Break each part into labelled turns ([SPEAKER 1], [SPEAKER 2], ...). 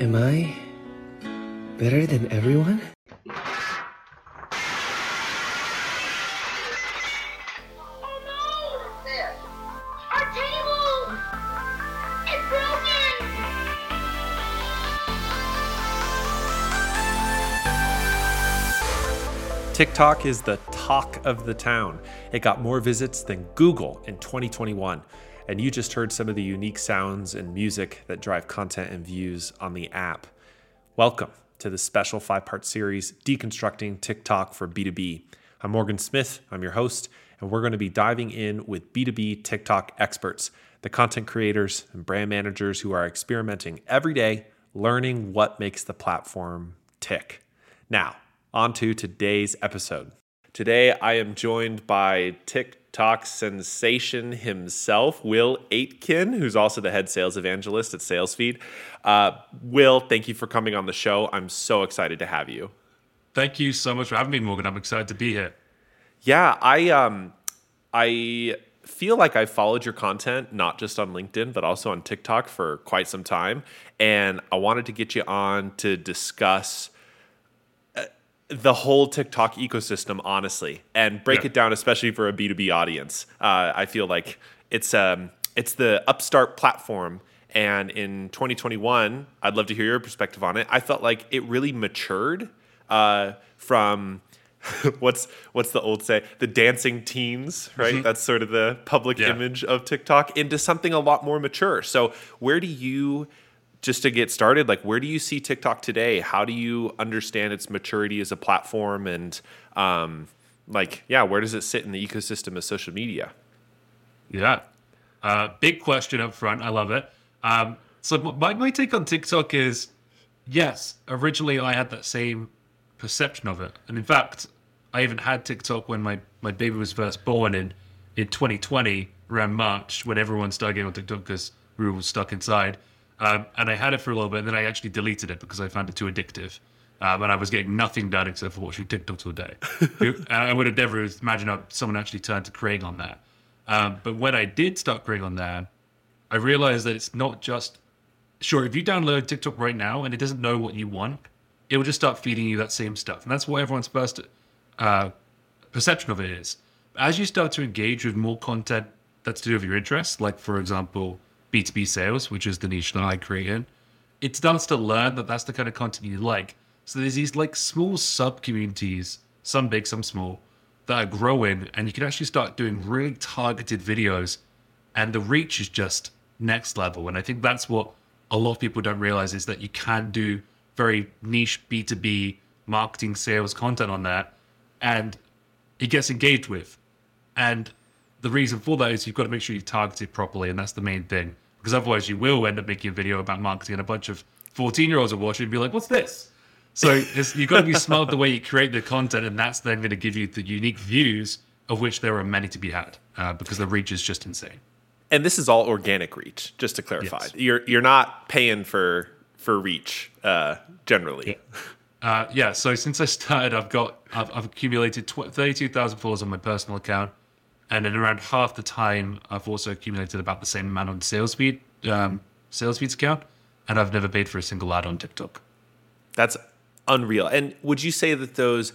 [SPEAKER 1] Am I better than everyone?
[SPEAKER 2] TikTok is the talk of the town. It got more visits than Google in 2021. And you just heard some of the unique sounds and music that drive content and views on the app. Welcome to the special five part series, Deconstructing TikTok for B2B. I'm Morgan Smith, I'm your host, and we're going to be diving in with B2B TikTok experts, the content creators and brand managers who are experimenting every day, learning what makes the platform tick. Now, on to today's episode. Today, I am joined by TikTok sensation himself, Will Aitken, who's also the head sales evangelist at SalesFeed. Uh, Will, thank you for coming on the show. I'm so excited to have you.
[SPEAKER 3] Thank you so much for having me, Morgan. I'm excited to be here.
[SPEAKER 2] Yeah, I um, I feel like I followed your content not just on LinkedIn but also on TikTok for quite some time, and I wanted to get you on to discuss the whole TikTok ecosystem, honestly, and break
[SPEAKER 3] Yeah.
[SPEAKER 2] it down, especially for a B two B audience. Uh, I feel like it's um, it's the upstart platform. And in 2021, I'd love to hear your perspective on it. I felt like it really matured uh, from what's what's the old say the dancing teens right that's sort of the public
[SPEAKER 3] Yeah.
[SPEAKER 2] image of tiktok into something a lot more mature so where do you just to get started like where do you see tiktok today how do you understand its maturity as a platform and um, like yeah where does it sit in the ecosystem of social media
[SPEAKER 3] Yeah. Uh, big question up front. I love it. Um, so my, my take on TikTok is yes, originally I had that same perception of it. And in fact, I even had TikTok when my, my baby was first born in, in 2020, around March, when everyone started getting on TikTok because we were stuck inside. Um, and I had it for a little bit, and then I actually deleted it because I found it too addictive. Um, and I was getting nothing done except for watching TikToks all day. I would have never imagined someone actually turned to creating on that. Um, but when I did start creating on that, I realized that it's not just sure if you download TikTok right now and it doesn't know what you want, it will just start feeding you that same stuff, and that's what everyone's first uh, perception of it is. As you start to engage with more content that's to do with your interests, like for example B two B sales, which is the niche that I create in, it starts to learn that that's the kind of content you like. So there's these like small sub communities, some big, some small, that are growing, and you can actually start doing really targeted videos, and the reach is just next level. And I think that's what a lot of people don't realize is that you can do very niche B2B marketing sales content on that, and it gets engaged with. And the reason for that is you've got to make sure you target it properly, and that's the main thing. Because otherwise, you will end up making a video about marketing, and a bunch of 14 year olds will watch it and be like, What's this? So it's, you've got to be smart the way you create the content, and that's then going to give you the unique views of which there are many to be had uh, because the reach is just insane.
[SPEAKER 2] and this is all organic reach just to clarify
[SPEAKER 3] Yes.
[SPEAKER 2] you're you're not paying for for reach uh, generally
[SPEAKER 3] Uh, yeah, so since I started, I've got I've, I've accumulated tw- thirty-two thousand followers on my personal account, and in around half the time, I've also accumulated about the same amount on SalesFeed, um, SalesFeed's account, and I've never paid for a single ad on TikTok.
[SPEAKER 2] That's unreal. And would you say that those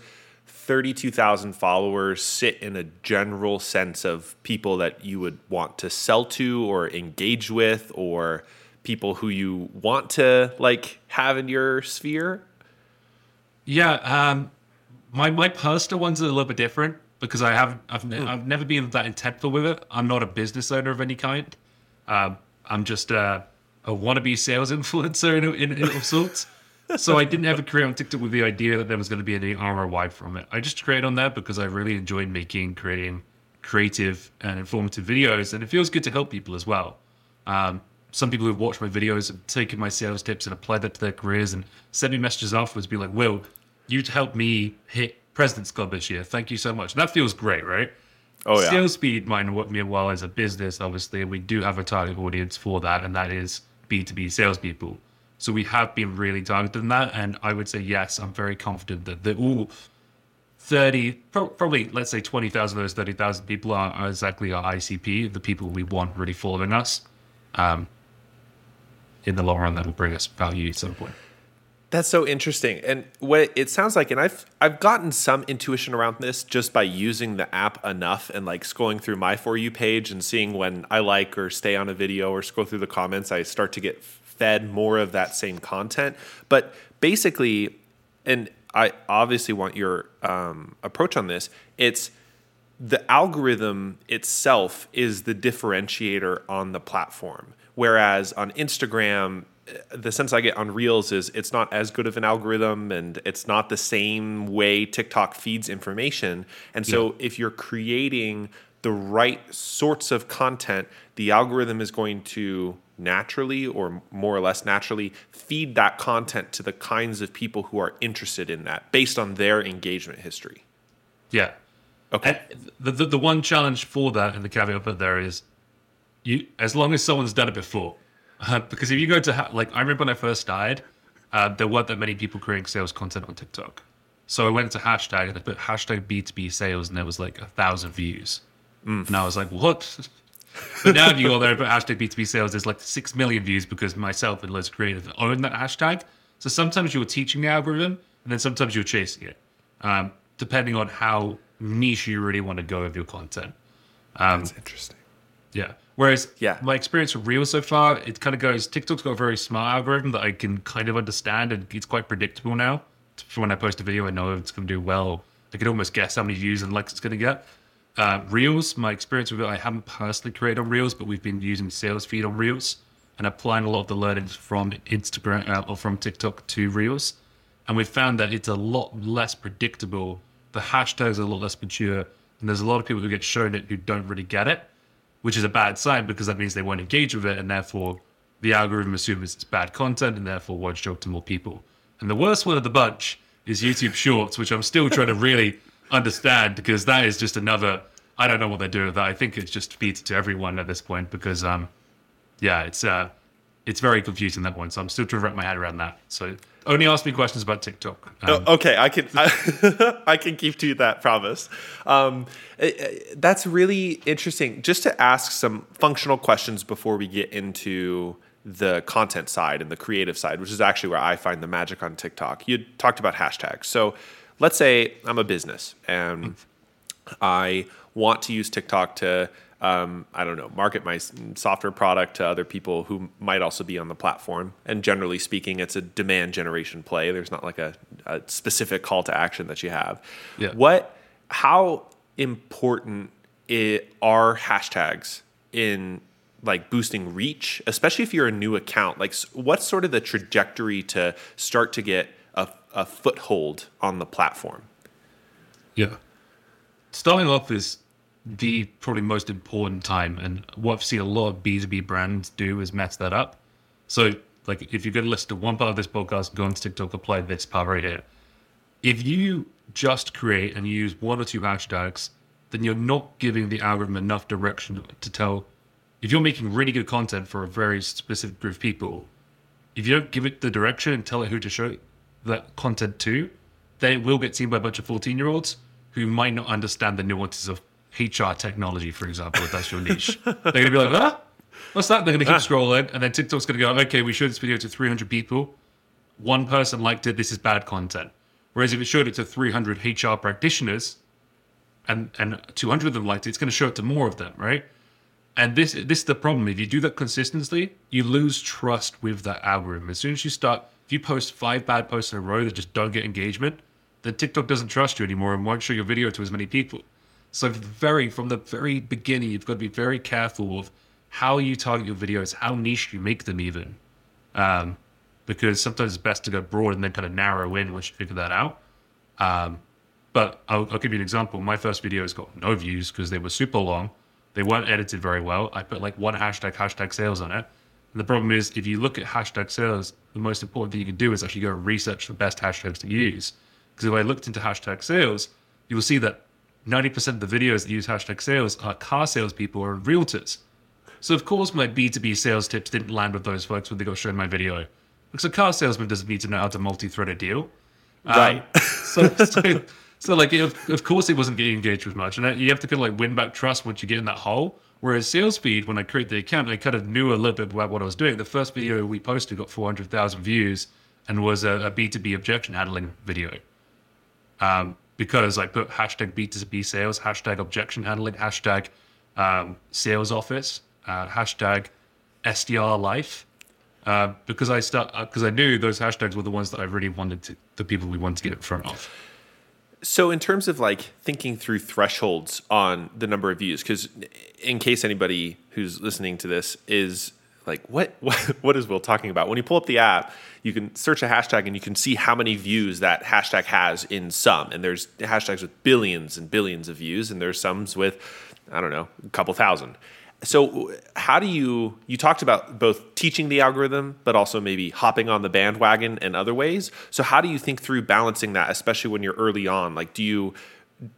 [SPEAKER 2] 32,000 followers sit in a general sense of people that you would want to sell to or engage with or people who you want to like have in your sphere?
[SPEAKER 3] Yeah, um, my my personal ones are a little bit different because I haven't I've, ne- I've never been that intentful with it. I'm not a business owner of any kind. Um, I'm just a, a wannabe sales influencer in, in, in all sorts. so I didn't ever create on TikTok with the idea that there was going to be any ROI from it. I just created on that because I really enjoyed making, creating creative and informative videos, and it feels good to help people as well. Um, some people who've watched my videos have taken my sales tips and applied that to their careers and sent me messages afterwards, be like, "Will, you helped me hit President's Club this year. Thank you so much." That feels great, right?
[SPEAKER 2] Oh yeah.
[SPEAKER 3] SalesFeed might work me well as a business. Obviously, we do have a target audience for that, and that is B2B salespeople. So we have been really targeted in that, and I would say yes, I'm very confident that the all 30, pro- probably let's say 20,000 of those 30,000 people are, are exactly our ICP, the people we want really following us. Um, in the long run that will bring us value at some point.
[SPEAKER 2] That's so interesting. And what it sounds like, and I've I've gotten some intuition around this just by using the app enough and like scrolling through my for you page and seeing when I like or stay on a video or scroll through the comments, I start to get fed more of that same content. But basically, and I obviously want your um, approach on this. It's the algorithm itself is the differentiator on the platform. Whereas on Instagram, the sense I get on Reels is it's not as good of an algorithm and it's not the same way TikTok feeds information. And so if you're creating the right sorts of content, the algorithm is going to naturally or more or less naturally feed that content to the kinds of people who are interested in that based on their engagement history.
[SPEAKER 3] Yeah.
[SPEAKER 2] Okay.
[SPEAKER 3] And the, the the one challenge for that, and the caveat put there is, you as long as someone's done it before, uh, because if you go to ha- like I remember when I first started, uh, there weren't that many people creating sales content on TikTok, so I went to hashtag and I put hashtag B two B sales, and there was like a thousand views, and I was like, what? but now if you go there and put hashtag B two B sales, there's like six million views because myself and loads of creative own that hashtag. So sometimes you're teaching the algorithm, and then sometimes you're chasing it, um, depending on how niche you really want to go with your content.
[SPEAKER 2] That's interesting.
[SPEAKER 3] Yeah. Whereas,
[SPEAKER 2] Yeah.
[SPEAKER 3] my experience with Reels so far, it kind of goes. TikTok's got a very smart algorithm that I can kind of understand, and it's quite predictable now. For when I post a video, I know it's going to do well. I can almost guess how many views and likes it's going to get. Uh, Reels, my experience with it, I haven't personally created on Reels, but we've been using sales feed on Reels and applying a lot of the learnings from Instagram uh, or from TikTok to Reels, and we've found that it's a lot less predictable. The hashtags are a lot less mature, and there's a lot of people who get shown it who don't really get it which is a bad sign because that means they won't engage with it, and therefore the algorithm assumes it's bad content and therefore won't show it to more people. And the worst one of the bunch is YouTube Shorts, which I'm still trying to really understand because that is just another. I don't know what they're doing with that. I think it just feeds to everyone at this point because, um, yeah, it's uh, it's very confusing that one. So I'm still trying to wrap my head around that. So only ask me questions about TikTok. Um,
[SPEAKER 2] Oh, okay, I can I, I can keep to that promise. Um, eh, eh, that's really interesting. Just to ask some functional questions before we get into the content side and the creative side, which is actually where I find the magic on TikTok. You talked about hashtags. So let's say I'm a business and I want to use TikTok to, um, I don't know, market my software product to other people who might also be on the platform. And generally speaking, it's a demand generation play. There's not like a, a specific call to action that you have.
[SPEAKER 3] Yeah.
[SPEAKER 2] What, how important i are hashtags in like boosting reach, especially if you're a new account? Like, what's sort of the trajectory to start to get a, a foothold on the platform?
[SPEAKER 3] Yeah. Starting off is the probably most important time. And what I've seen a lot of B2B brands do is mess that up. So, like, if you're going to listen to one part of this podcast, go on TikTok, apply this part right here. If you just create and use one or two hashtags, then you're not giving the algorithm enough direction to tell. If you're making really good content for a very specific group of people, if you don't give it the direction and tell it who to show that content to, then it will get seen by a bunch of 14 year olds who might not understand the nuances of HR technology, for example, if that's your niche. They're going to be like, huh? What's that? They're going to keep scrolling. And then TikTok's going to go, okay, we showed this video to 300 people. One person liked it. This is bad content. Whereas if it showed it to 300 HR practitioners and, and 200 of them liked it, it's going to show it to more of them, right? And this this is the problem. If you do that consistently, you lose trust with that algorithm. As soon as you start, if you post five bad posts in a row that just don't get engagement, then TikTok doesn't trust you anymore and won't show your video to as many people. So very from the very beginning, you've got to be very careful of how you target your videos, how niche you make them, even, um, because sometimes it's best to go broad and then kind of narrow in once you figure that out. Um, but I'll, I'll give you an example. My first videos got no views because they were super long. They weren't edited very well. I put like one hashtag, hashtag sales on it. And the problem is, if you look at hashtag sales, the most important thing you can do is actually go and research the best hashtags to use. Because if I looked into hashtag sales, you will see that 90% of the videos that use hashtag sales are car salespeople or realtors. So, of course, my B2B sales tips didn't land with those folks when they got shown my video. Because a car salesman doesn't need to know how to multi thread a deal.
[SPEAKER 2] Right.
[SPEAKER 3] So, so, so like, of, of course, it wasn't getting engaged with much, and you have to kind of like win back trust once you get in that hole. Whereas sales feed, when I created the account, I kind of knew a little bit about what I was doing. The first video we posted got 400,000 views and was a, a B2B objection handling video. Um, because I put hashtag B2B sales, hashtag objection handling, hashtag um, sales office, uh, hashtag SDR life. Uh, because I start because I knew those hashtags were the ones that I really wanted to the people we wanted to get in front of.
[SPEAKER 2] So, in terms of like thinking through thresholds on the number of views, because in case anybody who's listening to this is like, what, what, what is Will talking about? When you pull up the app, you can search a hashtag and you can see how many views that hashtag has in some. And there's hashtags with billions and billions of views, and there's some with, I don't know, a couple thousand. So, how do you? You talked about both teaching the algorithm, but also maybe hopping on the bandwagon in other ways. So, how do you think through balancing that, especially when you're early on? Like, do you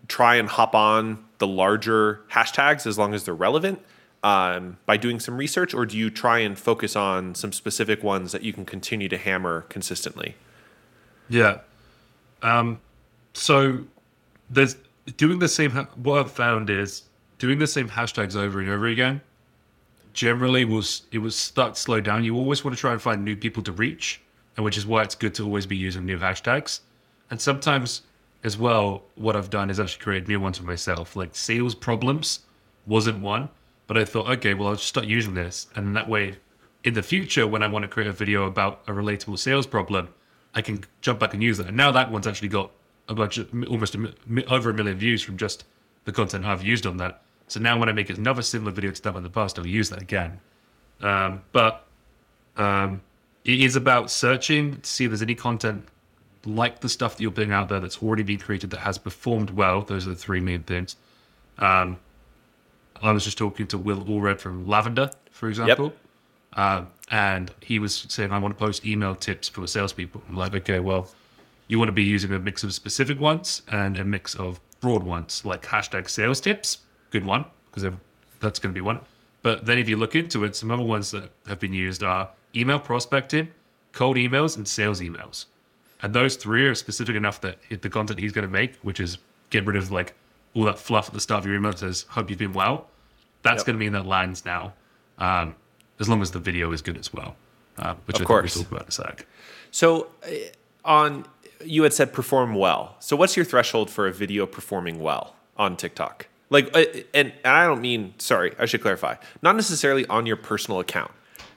[SPEAKER 2] try and hop on the larger hashtags as long as they're relevant um, by doing some research, or do you try and focus on some specific ones that you can continue to hammer consistently?
[SPEAKER 3] Yeah. Um, so there's doing the same. ha- What I've found is doing the same hashtags over and over again. Generally, was it was start slow down. You always want to try and find new people to reach, and which is why it's good to always be using new hashtags. And sometimes, as well, what I've done is actually created new ones for myself. Like sales problems wasn't one, but I thought, okay, well, I'll just start using this, and that way, in the future, when I want to create a video about a relatable sales problem, I can jump back and use it. And now that one's actually got a bunch of almost a, over a million views from just the content I've used on that. So now when I make another similar video to that in the past, I'll use that again. Um, but um, it is about searching to see if there's any content like the stuff that you're putting out there that's already been created that has performed well. Those are the three main things. Um, I was just talking to Will Allred from Lavender, for example. Um, and he was saying, I want to post email tips for salespeople. I'm like, okay, well, you want to be using a mix of specific ones and a mix of broad ones, like hashtag sales tips, good one, because that's going to be one. But then if you look into it, some other ones that have been used are email prospecting, cold emails, and sales emails. And those three are specific enough that the content he's going to make, which is get rid of like all that fluff at the start of your email that says, hope you've been well, that's
[SPEAKER 2] Yep.
[SPEAKER 3] going to mean that lands now, um, as long as the video is good as well, uh, which
[SPEAKER 2] Of
[SPEAKER 3] I
[SPEAKER 2] course.
[SPEAKER 3] think we'll talk about in a sec.
[SPEAKER 2] So, uh, on you had said perform well. So, what's your threshold for a video performing well on TikTok? Like, uh, and, and I don't mean sorry. I should clarify. Not necessarily on your personal account,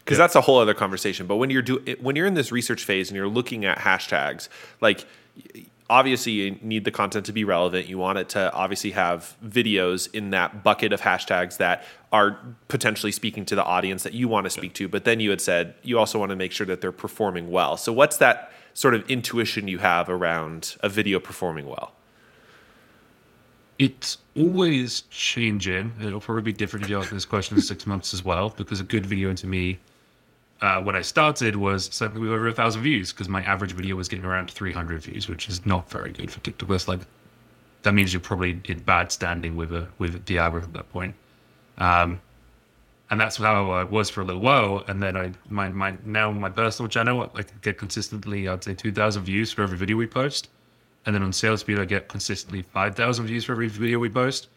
[SPEAKER 2] because that's a whole other conversation. But when you're do when you're in this research phase and you're looking at hashtags, like obviously you need the content to be relevant. You want it to obviously have videos in that bucket of hashtags that are potentially speaking to the audience that you want to speak to. But then you had said you also want to make sure that they're performing well. So what's that sort of intuition you have around a video performing well?
[SPEAKER 3] It's always changing. It'll probably be different if you ask this question in six months as well, because a good video to me, uh, when I started, was something with over a thousand views, because my average video was getting around 300 views, which is not very good for TikTok. That's like, that means you're probably in bad standing with a with the algorithm at that point. Um, and that's how I was for a little while. And then I my my now my personal channel, I get consistently, I'd say, 2,000 views for every video we post. And then on SalesFeed, I get consistently 5,000 views for every video we post,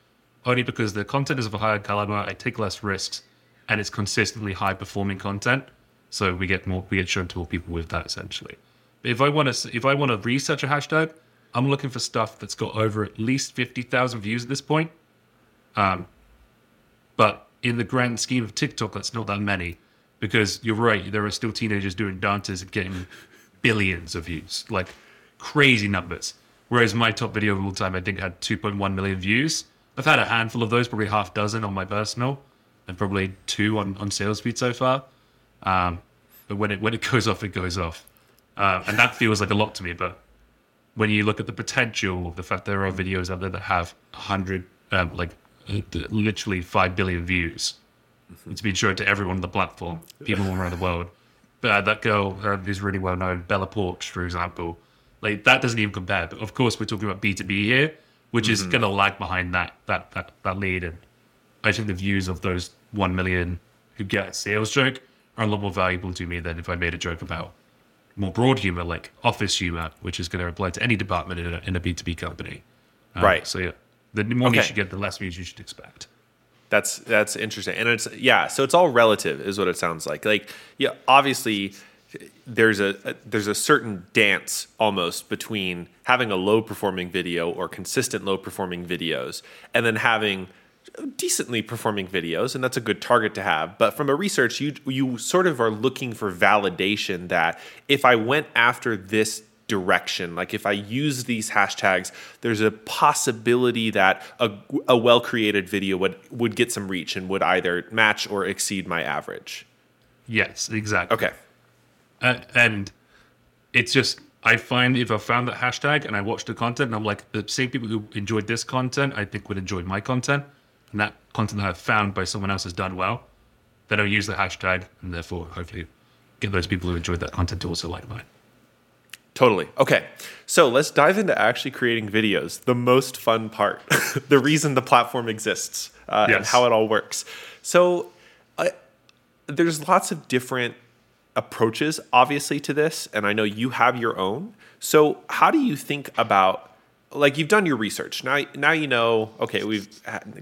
[SPEAKER 3] only because the content is of a higher caliber. I take less risks, and it's consistently high performing content. So we get more, we get shown to more people with that essentially. But if I want to, if I want to research a hashtag, I'm looking for stuff that's got over at least 50,000 views at this point. Um, but in the grand scheme of TikTok, that's not that many, because you're right. There are still teenagers doing dances and getting billions of views, like crazy numbers. Whereas my top video of all time, I think, had 2.1 million views. I've had a handful of those, probably half dozen on my personal, and probably two on on SalesFeed so far. Um, but when it when it goes off, it goes off, uh, and that feels like a lot to me. But when you look at the potential of the fact there are videos out there that have 100, um, like literally 5 billion views, it's been shown to everyone on the platform, people all around the world. But uh, that girl uh, is really well known, Bella Poarch, for example. Like that doesn't even compare. But of course, we're talking about B two B here, which is going to lag behind that that that that lead. And I think the views of those one million who get a sales joke are a lot more valuable to me than if I made a joke about more broad humor, like office humor, which is going to apply to any department in a, in a B2B company. Um,
[SPEAKER 2] Right.
[SPEAKER 3] So, yeah, the more
[SPEAKER 2] Okay.
[SPEAKER 3] niche you get, the less views you should expect.
[SPEAKER 2] That's that's interesting, and it's yeah. So it's all relative, is what it sounds like. Like yeah, obviously there's a, a there's a certain dance almost between having a low performing video or consistent low performing videos, and then having decently performing videos, and that's a good target to have. But from a research, you you sort of are looking for validation that if I went after this direction, like if I use these hashtags, there's a possibility that a, a well created video would would get some reach and would either match or exceed my average.
[SPEAKER 3] Yes, exactly.
[SPEAKER 2] Okay.
[SPEAKER 3] Uh, and it's just I find if I found that hashtag and I watch the content and I'm like the same people who enjoyed this content I think would enjoy my content and that content that I've found by someone else has done well, then I'll use the hashtag and therefore hopefully get those people who enjoyed that content to also like mine.
[SPEAKER 2] Totally. Okay. So let's dive into actually creating videos, the most fun part, the reason the platform exists, uh, and how it all works. So I, there's lots of different approaches, obviously, to this, and I know you have your own. So how do you think about like you've done your research. Now now you know okay we've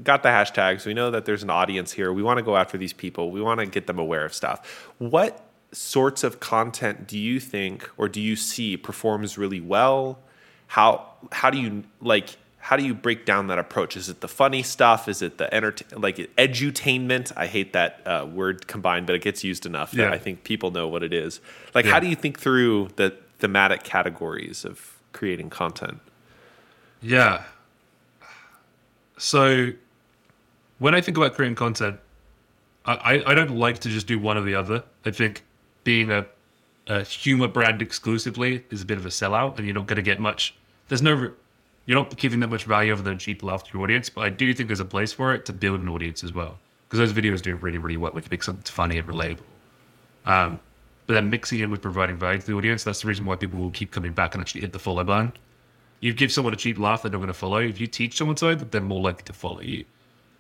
[SPEAKER 2] got the hashtags. We know that there's an audience here. We want to go after these people. We want to get them aware of stuff. What sorts of content do you think or do you see performs really well? How how do you like how do you break down that approach? Is it the funny stuff? Is it the entertain like edutainment? I hate that uh, word combined but it gets used enough that i think people know what it is. Like
[SPEAKER 3] Yeah.
[SPEAKER 2] how do you think through the thematic categories of creating content
[SPEAKER 3] Yeah. So when I think about creating content, I, I- don't like to just do one or the other. I think being a, a humor brand exclusively is a bit of a sellout, and you're not going to get much. There's no, you're not giving that much value other than cheap love to your audience. But I do think there's a place for it to build an audience as well, because those videos do really, really well. We can make something funny and relatable. Um, but then mixing in with providing value to the audience, that's the reason why people will keep coming back and actually hit the follow button you give someone a cheap laugh, they're not going to follow. If you teach someone something, they're more likely to follow you.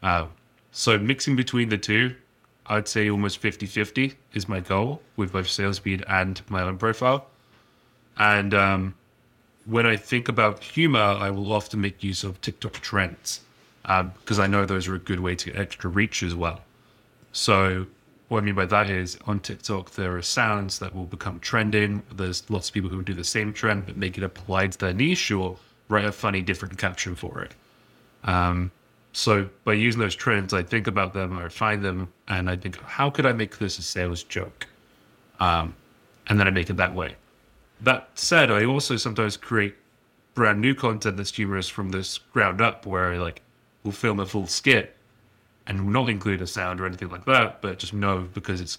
[SPEAKER 3] Uh, so mixing between the two, I'd say almost 50 50 is my goal with both SalesFeed and my own profile. And um, when I think about humor, I will often make use of TikTok trends because I know those are a good way to get extra reach as well. So what I mean by that is on TikTok there are sounds that will become trending. There's lots of people who do the same trend but make it applied to their niche or write a funny different caption for it. Um, so by using those trends, I think about them, I find them, and I think, how could I make this a sales joke? Um, and then I make it that way. That said, I also sometimes create brand new content that's humorous from this ground up, where I like will film a full skit and not include a sound or anything like that, but just know because it's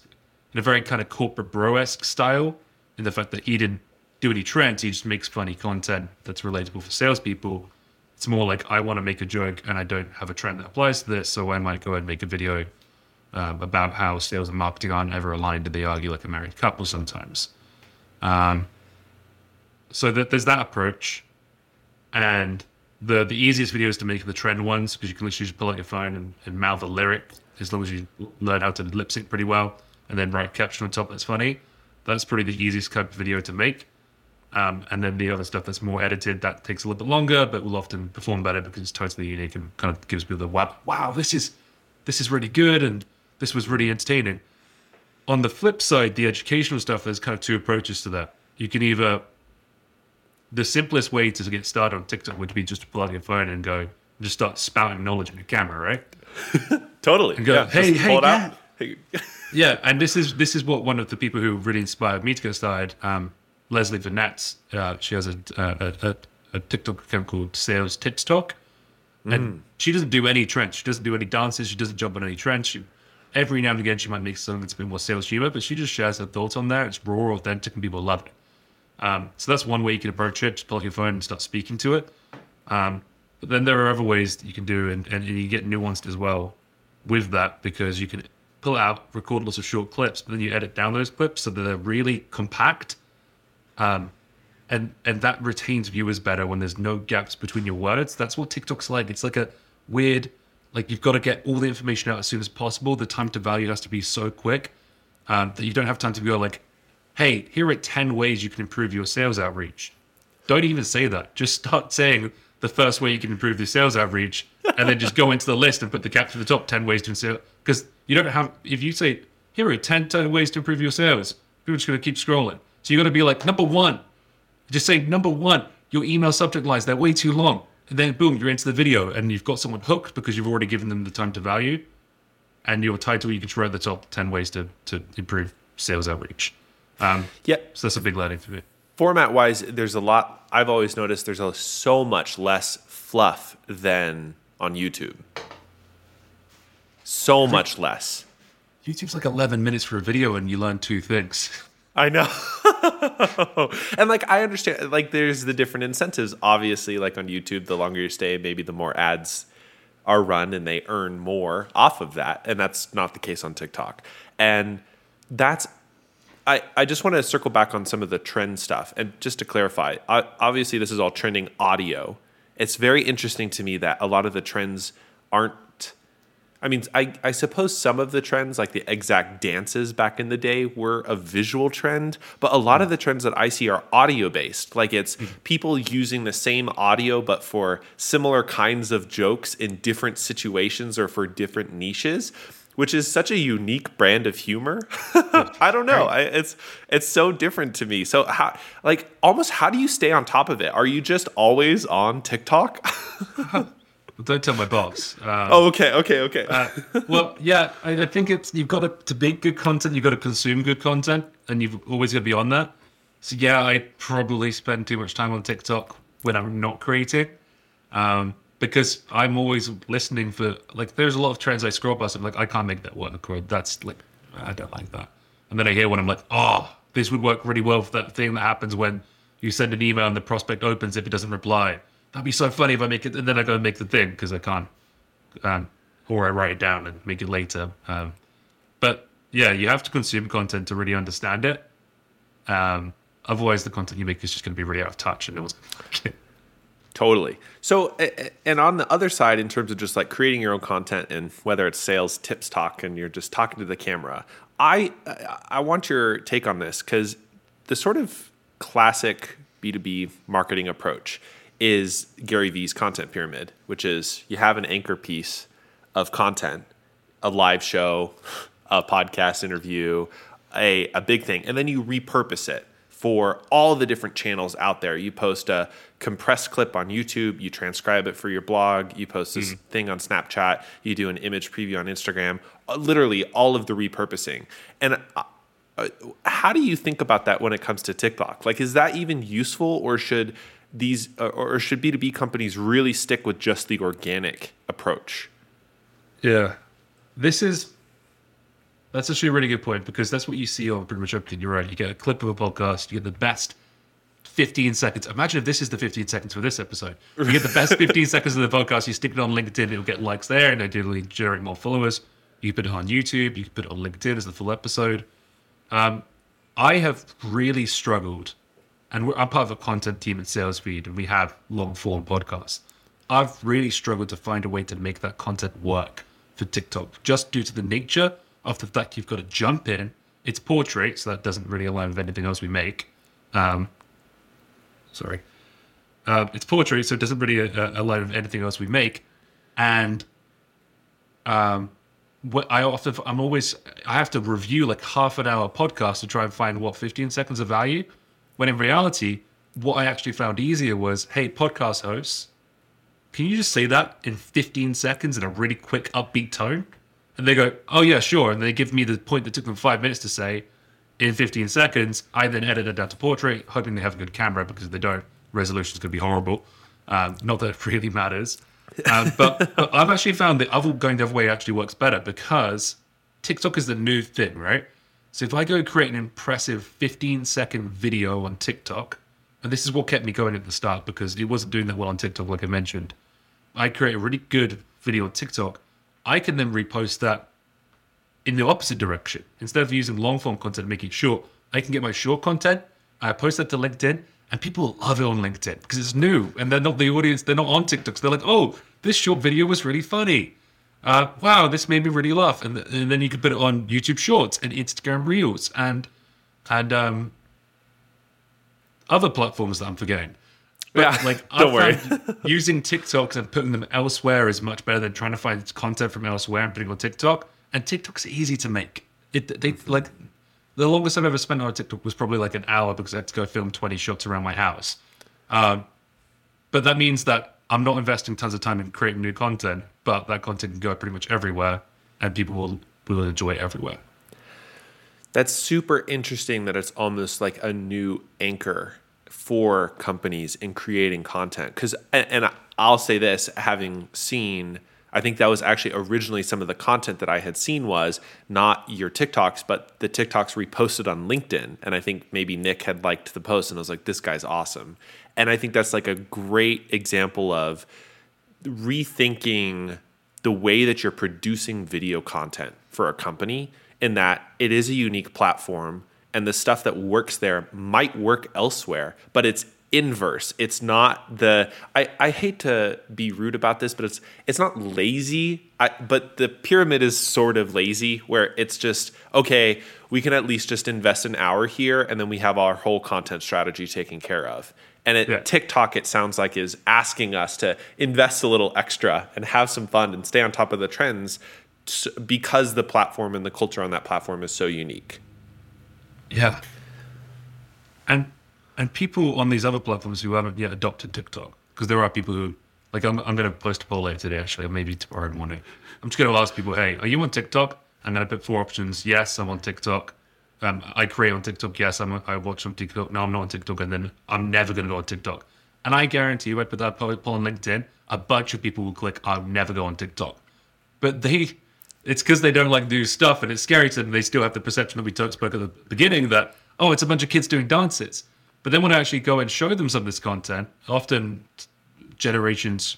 [SPEAKER 3] in a very kind of corporate bro esque style, in the fact that he didn't do any trends, he just makes funny content that's relatable for salespeople. It's more like I want to make a joke and I don't have a trend that applies to this, so I might go ahead and make a video um, about how sales and marketing aren't ever aligned and they argue like a married couple sometimes. Um, so that there's that approach, and the the easiest videos to make are the trend ones because you can literally just pull out your phone and, and mouth a lyric as long as you learn how to lip sync pretty well and then write caption on top that's funny. That's probably the easiest type of video to make. Um, and then the other stuff that's more edited that takes a little bit longer, but will often perform better because it's totally unique and kind of gives people the wow, wow, this is this is really good and this was really entertaining. On the flip side, the educational stuff, there's kind of two approaches to that. You can either the simplest way to get started on TikTok would be just to pull out your phone and go just start spouting knowledge in the camera, right?
[SPEAKER 2] Totally.
[SPEAKER 3] go,
[SPEAKER 2] yeah,
[SPEAKER 3] "Hey, hey, yeah."
[SPEAKER 2] Hey.
[SPEAKER 3] Yeah, and this is this is what one of the people who really inspired me to get started, um, Leslie Venetz. Uh, she has a, a, a, a TikTok account called Sales Tips Talk, and she doesn't do any trends. She doesn't do any dances. She doesn't jump on any trends. She, every now and again, she might make something that's a bit more sales humor, but she just shares her thoughts on there. It's raw, authentic, and people love it. Um, so that's one way you can approach it. Just pull out your phone and start speaking to it. Um, but then there are other ways you can do, and, and you get nuanced as well with that because you can pull out, record lots of short clips, but then you edit down those clips so that they're really compact. Um, and and that retains viewers better when there's no gaps between your words. That's what TikTok's like. It's like a weird, like you've got to get all the information out as soon as possible. The time to value has to be so quick um, that you don't have time to go like, hey, here are 10 ways you can improve your sales outreach. Don't even say that. Just start saying the first way you can improve your sales outreach and then just go into the list and put the caption at the top 10 ways to sell. Because you don't have, if you say, here are 10, 10 ways to improve your sales, people are just going to keep scrolling. So you got to be like, number one, just say number one, your email subject lines, they're way too long. And then boom, you're into the video and you've got someone hooked because you've already given them the time to value. And your title, you can write the top 10 ways to, to improve sales outreach. Um,
[SPEAKER 2] Yep.
[SPEAKER 3] so that's a big learning for me.
[SPEAKER 2] Format wise, there's a lot. I've always noticed there's a, so much less fluff than on YouTube. So much less.
[SPEAKER 3] YouTube's like 11 minutes for a video and you learn two things.
[SPEAKER 2] I know. and like I understand like there's the different incentives obviously like on YouTube the longer you stay maybe the more ads are run and they earn more off of that and that's not the case on TikTok. And that's I, I just want to circle back on some of the trend stuff. And just to clarify, I, obviously, this is all trending audio. It's very interesting to me that a lot of the trends aren't. I mean, I, I suppose some of the trends, like the exact dances back in the day, were a visual trend, but a lot of the trends that I see are audio based. Like it's hmm. people using the same audio, but for similar kinds of jokes in different situations or for different niches which is such a unique brand of humor. I don't know. I, it's it's so different to me. So how like almost how do you stay on top of it? Are you just always on TikTok?
[SPEAKER 3] Don't tell my boss. Um,
[SPEAKER 2] oh, okay, okay, okay.
[SPEAKER 3] uh, well, yeah, I, I think it's you've got to to make good content. You've got to consume good content, and you've always got to be on that. So yeah, I probably spend too much time on TikTok when I'm not creating, um, because I'm always listening for like. There's a lot of trends I scroll past. I'm like, I can't make that work, or that's like, I don't like that. And then I hear one, I'm like, oh, this would work really well for that thing that happens when you send an email and the prospect opens if it doesn't reply. That'd be so funny if I make it, and then I go and make the thing because I can't, um, or I write it down and make it later. Um, but yeah, you have to consume content to really understand it. Um, otherwise, the content you make is just going to be really out of touch, and it was.
[SPEAKER 2] Totally. So, and on the other side, in terms of just like creating your own content and whether it's sales tips talk and you're just talking to the camera, I I- I want your take on this because the sort of classic B two B marketing approach is Gary Vee's content pyramid, which is you have an anchor piece of content, a live show, a podcast interview, a, a big thing, and then you repurpose it for all the different channels out there. You post a compressed clip on YouTube, you transcribe it for your blog, you post this thing on Snapchat, you do an image preview on Instagram, uh, literally all of the repurposing. And uh, uh, how do you think about that when it comes to TikTok? Like, is that even useful, or should these, or should B two B companies really stick with just the organic approach?
[SPEAKER 3] Yeah, this is that's actually a really good point because that's what you see on pretty much everything. You're right. You get a clip of a podcast. You get the best 15 seconds. Imagine if this is the 15 seconds for this episode. You get the best 15 seconds of the podcast. You stick it on LinkedIn. It'll get likes there, and ideally generate more followers. You put it on YouTube. You can put it on LinkedIn as the full episode. Um, I have really struggled, and we're, I'm part of a content team at SalesFeed, and we have long form podcasts. I've really struggled to find a way to make that content work for TikTok, just due to the nature of the fact you've got to jump in. It's portrait, so that doesn't really align with anything else we make. Um, sorry, uh, it's portrait, so it doesn't really uh, align with anything else we make. And um, what I often, I'm always, I have to review like half an hour podcast to try and find what 15 seconds of value. When in reality, what I actually found easier was, hey, podcast hosts, can you just say that in 15 seconds in a really quick, upbeat tone? And they go, oh, yeah, sure. And they give me the point that took them five minutes to say in 15 seconds. I then edit it down to portrait, hoping they have a good camera because if they don't, resolution's going to be horrible. Um, not that it really matters. Um, but, but I've actually found that other going the other way actually works better because TikTok is the new thing, right? So if I go create an impressive 15 second video on TikTok, and this is what kept me going at the start because it wasn't doing that well on TikTok, like I mentioned. I create a really good video on TikTok. I can then repost that in the opposite direction. Instead of using long form content making short, I can get my short content, I post that to LinkedIn, and people love it on LinkedIn because it's new and they're not the audience, they're not on TikTok. So they're like, oh, this short video was really funny. Uh, wow, this made me really laugh. And, and then you could put it on YouTube Shorts and Instagram Reels and and um, other platforms that I'm forgetting. But
[SPEAKER 2] Yeah,
[SPEAKER 3] like,
[SPEAKER 2] don't worry.
[SPEAKER 3] using TikToks and putting them elsewhere is much better than trying to find content from elsewhere and putting it on TikTok. And TikTok's easy to make. It they like the longest I've ever spent on a TikTok was probably like an hour because I had to go film twenty shots around my house. Um, but that means that I'm not investing tons of time in creating new content, but that content can go pretty much everywhere, and people will will enjoy it everywhere.
[SPEAKER 2] That's super interesting that it's almost like a new anchor for companies in creating content. Because, and, I'll say this, having seen, I think that was actually originally some of the content that I had seen was not your TikToks, but the TikToks reposted on LinkedIn. And I think maybe Nick had liked the post and I was like, this guy's awesome. And I think that's like a great example of rethinking the way that you're producing video content for a company in that it is a unique platform and the stuff that works there might work elsewhere but it's inverse it's not the i, I hate to be rude about this but it's it's not lazy I, but the pyramid is sort of lazy where it's just okay we can at least just invest an hour here and then we have our whole content strategy taken care of and it,
[SPEAKER 3] Yeah.
[SPEAKER 2] TikTok, it sounds like, is asking us to invest a little extra and have some fun and stay on top of the trends because the platform and the culture on that platform is so unique.
[SPEAKER 3] Yeah. And and people on these other platforms who haven't yet adopted TikTok, because there are people who like I'm I'm gonna post a poll later today actually, or maybe tomorrow morning. I'm just gonna ask people, hey, are you on TikTok? I'm gonna put four options. Yes, I'm on TikTok. Um, I create on TikTok. Yes, I'm. I watch on TikTok. No, I'm not on TikTok. And then I'm never gonna go on TikTok. And I guarantee you, I put that poll on LinkedIn. A bunch of people will click. I'll never go on TikTok but they it's because they don't like do stuff and it's scary to them. They still have the perception that we talked spoke at the beginning that oh it's a bunch of kids doing dances. But then when i actually go and show them some of this content often generations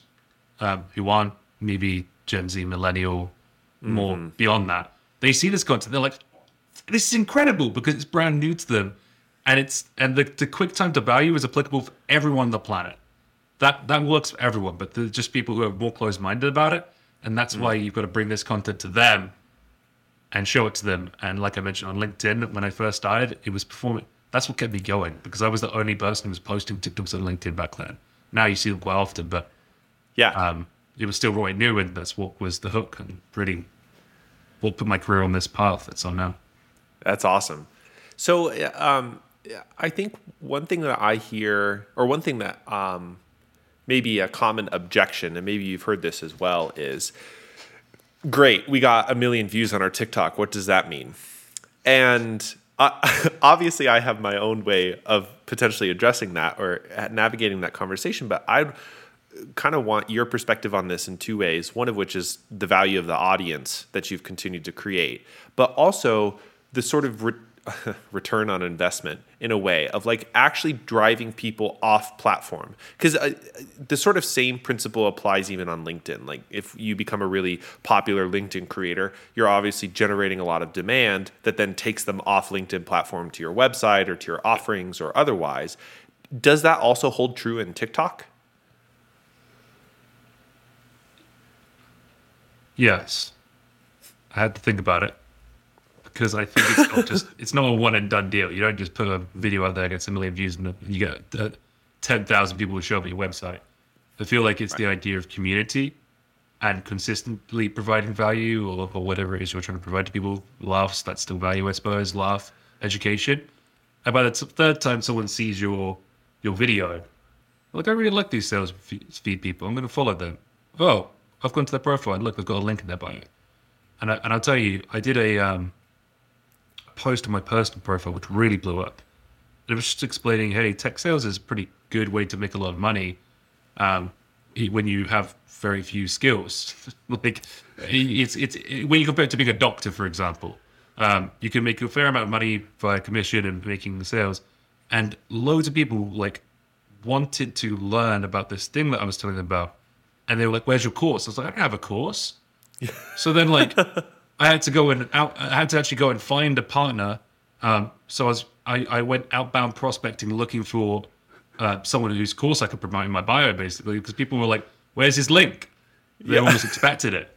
[SPEAKER 3] um, who aren't maybe gen z millennial more beyond that they see this content they're like this is incredible because it's brand new to them. And it's and the, the quick time to value is applicable for everyone on the planet. That that works for everyone, but just people who are more closed minded about it, and that's why you've got to bring this content to them and show it to them. And like I mentioned on LinkedIn, when I first started, it was performing. That's what kept me going because I was the only person who was posting TikToks on LinkedIn back then. Now you see them quite often, but
[SPEAKER 2] Yeah.
[SPEAKER 3] um, it was still really new, and that's what was the hook and pretty what put my career on this path that's on now.
[SPEAKER 2] That's awesome. So, um, I think one thing that I hear, or one thing that um, maybe a common objection, and maybe you've heard this as well, is great, we got a million views on our TikTok. What does that mean? And uh, obviously, I have my own way of potentially addressing that or navigating that conversation, but I kind of want your perspective on this in two ways. One of which is the value of the audience that you've continued to create, but also the sort of re- return on investment in a way of like actually driving people off platform. Because uh, the sort of same principle applies even on LinkedIn. Like if you become a really popular LinkedIn creator, you're obviously generating a lot of demand that then takes them off LinkedIn platform to your website or to your offerings or otherwise. Does that also hold true in TikTok?
[SPEAKER 3] Yes. I had to think about it because I think it's not just it's not a one and done deal. You don't just put a video out there gets a million views and you get uh, ten thousand people who show up at your website. I feel like it's the idea of community and consistently providing value or, or whatever it is you're trying to provide to people. Laughs, that's still value, I suppose. Laugh, education. And by the t- third time someone sees your your video, like I really like these sales fe- feed people. I'm going to follow them. Oh, I've gone to their profile and look, they've got a link in their bio. And I, and I'll tell you, I did a um, post on my personal profile which really blew up. It was just explaining, hey, tech sales is a pretty good way to make a lot of money um, when you have very few skills. like it's it's when you compare it to being a doctor, for example, um, you can make a fair amount of money via commission and making the sales, and loads of people like wanted to learn about this thing that I was telling them about, and they were like, "Where's your course?" I was like, "I don't have a course." so then, like, I had to go and out. I had to actually go and find a partner. Um, so I was I, I went outbound prospecting, looking for uh, someone whose course I could promote in my bio, basically, because people were like, "Where's his link?" They almost expected it,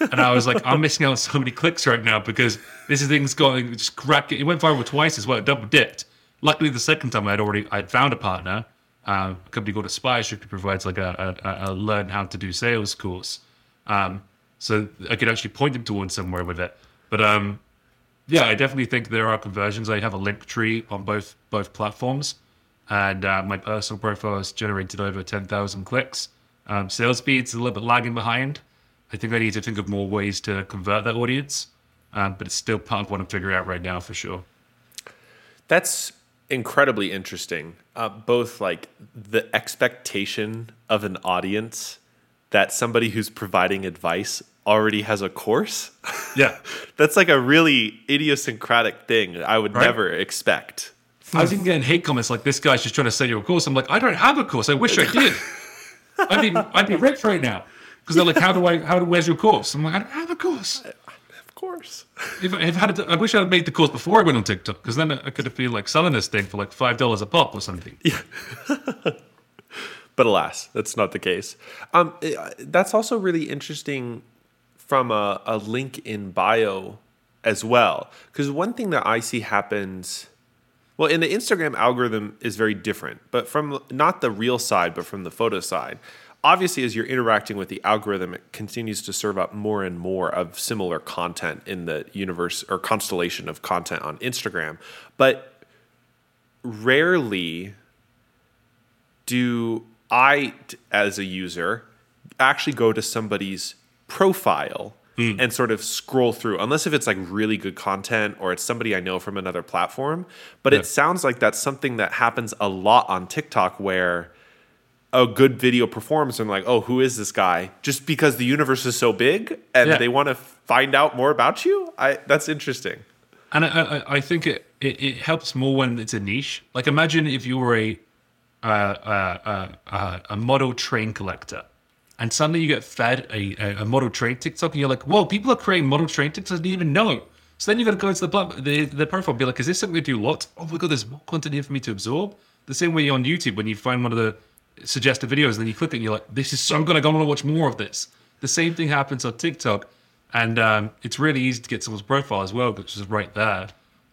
[SPEAKER 3] and I was like, "I'm missing out on so many clicks right now because this thing's going just crack." It went viral twice as well. It double dipped. Luckily, the second time I had already I'd found a partner, uh, a company called Aspire strictly provides like a, a, a learn how to do sales course. Um, so I could actually point them towards somewhere with it. But um, yeah, I definitely think there are conversions. I have a Linktree on both both platforms, and uh, my personal profile has generated over ten thousand clicks. Um, SalesFeed's a little bit lagging behind. I think I need to think of more ways to convert that audience, um, but it's still part of what I'm figuring out right now for sure.
[SPEAKER 2] That's incredibly interesting. Uh, both like the expectation of an audience that somebody who's providing advice already has a course.
[SPEAKER 3] Yeah,
[SPEAKER 2] That's like a really idiosyncratic thing I would
[SPEAKER 3] Right.
[SPEAKER 2] never expect.
[SPEAKER 3] I was even getting hate comments like this guy's just trying to sell you a course. I'm like, I don't have a course. I wish I did. I'd be I'd be rich right now because they're like, how do I how do where's your course? I'm like, I don't have a course.
[SPEAKER 2] Of course.
[SPEAKER 3] If I if I had, a, I wish I had made the course before I went on TikTok because then I could have been like selling this thing for like five dollars a pop or something. Yeah.
[SPEAKER 2] But alas, that's not the case. Um, eh, that's also really interesting from a, a link in bio as well. Because one thing that I see happens, well, in the Instagram algorithm is very different, but from not the real side, but from the photo side. Obviously, as you're interacting with the algorithm, it continues to serve up more and more of similar content in the universe or constellation of content on Instagram. But rarely do I, as a user, actually go to somebody's profile and sort of scroll through, unless if it's like really good content or it's somebody I know from another platform. But
[SPEAKER 3] Yeah.
[SPEAKER 2] it sounds like that's something that happens a lot on TikTok where a good video performs and like, oh, who is this guy? Just because the universe is so big and
[SPEAKER 3] Yeah.
[SPEAKER 2] they want to find out more about you. I that's interesting.
[SPEAKER 3] And I, I, I think it, it, it helps more when it's a niche. Like imagine if you were a uh, uh, uh, uh, a model train collector, and suddenly you get fed a, a, a model train TikTok, and you're like, "Whoa, people are creating model train TikToks! I didn't even know." So then you've got to go into the, the the profile, and be like, "Is this something to do? What? Oh my god, there's more content here for me to absorb." The same way on YouTube when you find one of the suggested videos, and then you click it, and you're like, "This is so good! I want to watch more of this." The same thing happens on TikTok, and um, it's really easy to get someone's profile as well, which is right there,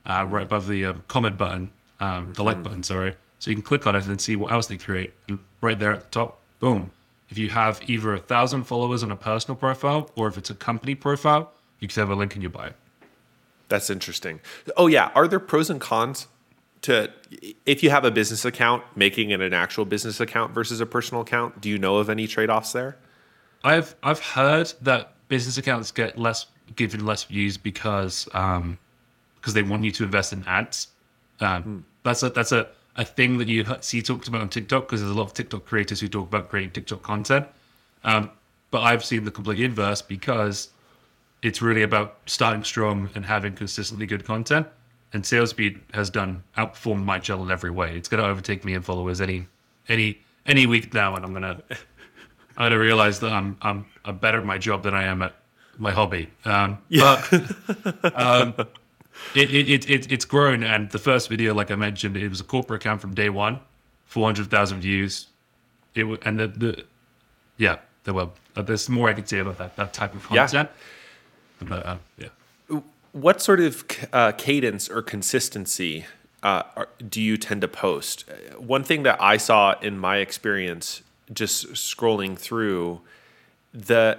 [SPEAKER 3] uh, right above the um, comment button, um, the like button, sorry. So you can click on it and see what else they create. And right there at the top, boom. If you have either a thousand followers on a personal profile or if it's a company profile, you can have a link in your bio.
[SPEAKER 2] That's interesting. Oh yeah, are there pros and cons to if you have a business account making it an actual business account versus a personal account? Do you know of any trade-offs there?
[SPEAKER 3] I've I've heard that business accounts get less given less views because um because they want you to invest in ads. Um, That's a that's a, a thing that you see talked about on TikTok because there's a lot of TikTok creators who talk about creating TikTok content. Um, but I've seen the complete inverse because it's really about starting strong and having consistently good content. And SalesFeed has done outperformed my channel in every way. It's going to overtake me in followers any any any week now, and I'm gonna I'm gonna realize that I'm I'm I'm better at my job than I am at my hobby. Um, But um, it, it, it, it it's grown, and the first video, like I mentioned, it was a corporate account from day one, four hundred thousand views. It and the, the yeah, there were uh, there's more I could say about that that type of
[SPEAKER 2] Yeah.
[SPEAKER 3] content. But uh, yeah.
[SPEAKER 2] What sort of uh, cadence or consistency uh, are, do you tend to post? One thing that I saw in my experience, just scrolling through, the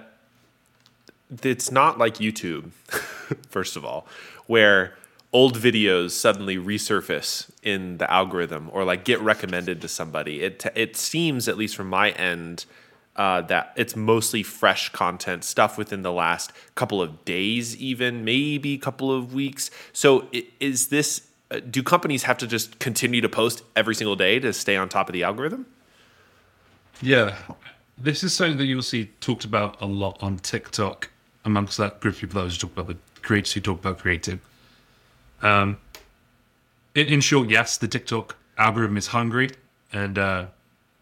[SPEAKER 2] it's not like YouTube, first of all, where old videos suddenly resurface in the algorithm or like get recommended to somebody. It it seems, at least from my end, uh, that it's mostly fresh content, stuff within the last couple of days, even maybe couple of weeks. So is this? uh, Do companies have to just continue to post every single day to stay on top of the algorithm?
[SPEAKER 3] Yeah, this is something that you'll see talked about a lot on TikTok amongst that group of people that was talking about, the creators who talk about creative. Um, in, in short, yes, the TikTok algorithm is hungry and uh,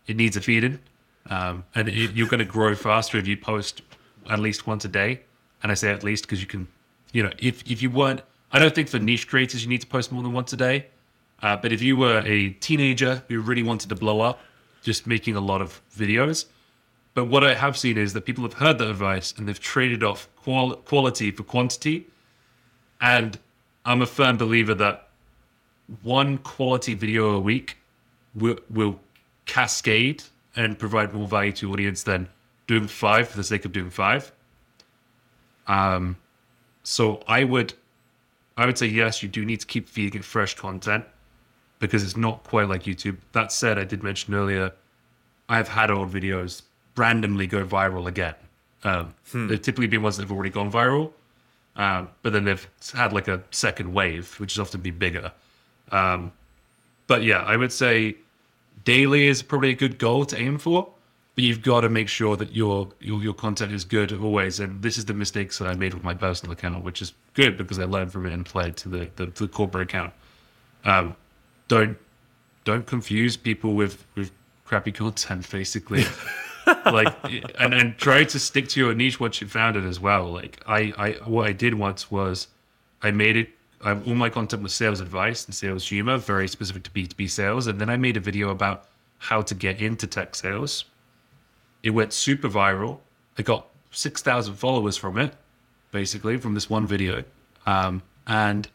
[SPEAKER 3] it needs a feeding. Um, and it, you're going to grow faster if you post at least once a day. And I say at least because you can, you know, if, if you weren't, I don't think for niche creators you need to post more than once a day. Uh, but if you were a teenager who really wanted to blow up, just making a lot of videos. But what I have seen is that people have heard that advice and they've traded off qual- quality for quantity. And I'm a firm believer that one quality video a week will, will cascade and provide more value to your audience than doing five for the sake of doing five. Um, so I would, I would say yes, you do need to keep feeding it fresh content because it's not quite like YouTube. That said, I did mention earlier, I've had old videos randomly go viral again. Um, They've typically been ones that have already gone viral, um, but then they've had like a second wave, which has often been bigger. Um, but yeah, I would say daily is probably a good goal to aim for. But you've got to make sure that your your, your content is good always. And this is the mistakes that I made with my personal account, which is good because I learned from it and applied to the, the, the corporate account. Um, don't don't confuse people with with crappy content, basically. like and and try to stick to your niche once you found it as well. Like I I what I did once was I made it. I, all my content was sales advice and sales humor, very specific to B two B sales. And then I made a video about how to get into tech sales. It went super viral. I got six thousand followers from it, basically from this one video. Um, and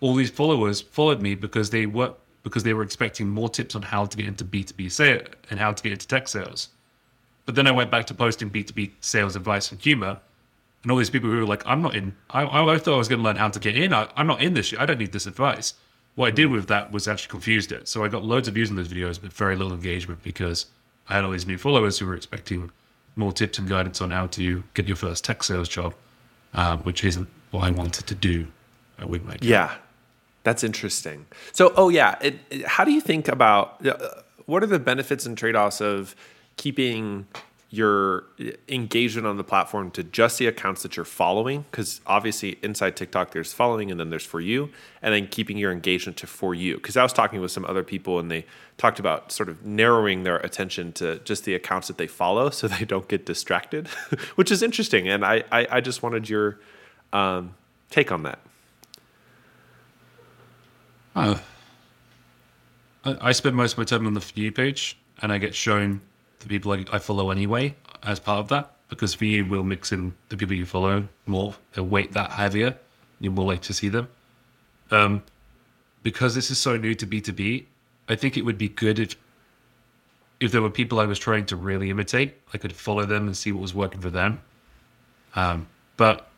[SPEAKER 3] all these followers followed me because they were because they were expecting more tips on how to get into B two B sales and how to get into tech sales. But then I went back to posting B two B sales advice and humor, and all these people who were like, "I'm not in. I, I thought I was going to learn how to get in. I, I'm not in this. I don't need this advice." What I did with that was actually confused it. So I got loads of views on those videos, but very little engagement because I had all these new followers who were expecting more tips and guidance on how to get your first tech sales job, um, which isn't what I wanted to do with my
[SPEAKER 2] Yeah, that's interesting. So, oh yeah, it, it- how do you think about uh, what are the benefits and trade offs of keeping your engagement on the platform to just the accounts that you're following? Because obviously, inside TikTok, there's following, and then there's for you, and then keeping your engagement to for you. Because I was talking with some other people, and they talked about sort of narrowing their attention to just the accounts that they follow, so they don't get distracted, which is interesting. And I, I, I just wanted your um, take on that.
[SPEAKER 3] Oh. I, I spend most of my time on the For You page, and I get shown the people I, I follow anyway as part of that, because For You will mix in the people you follow more. They'll weight that heavier. You're more likely to see them. Um, because this is so new to B2B, I think it would be good if if there were people I was trying to really imitate, I could follow them and see what was working for them. Um, but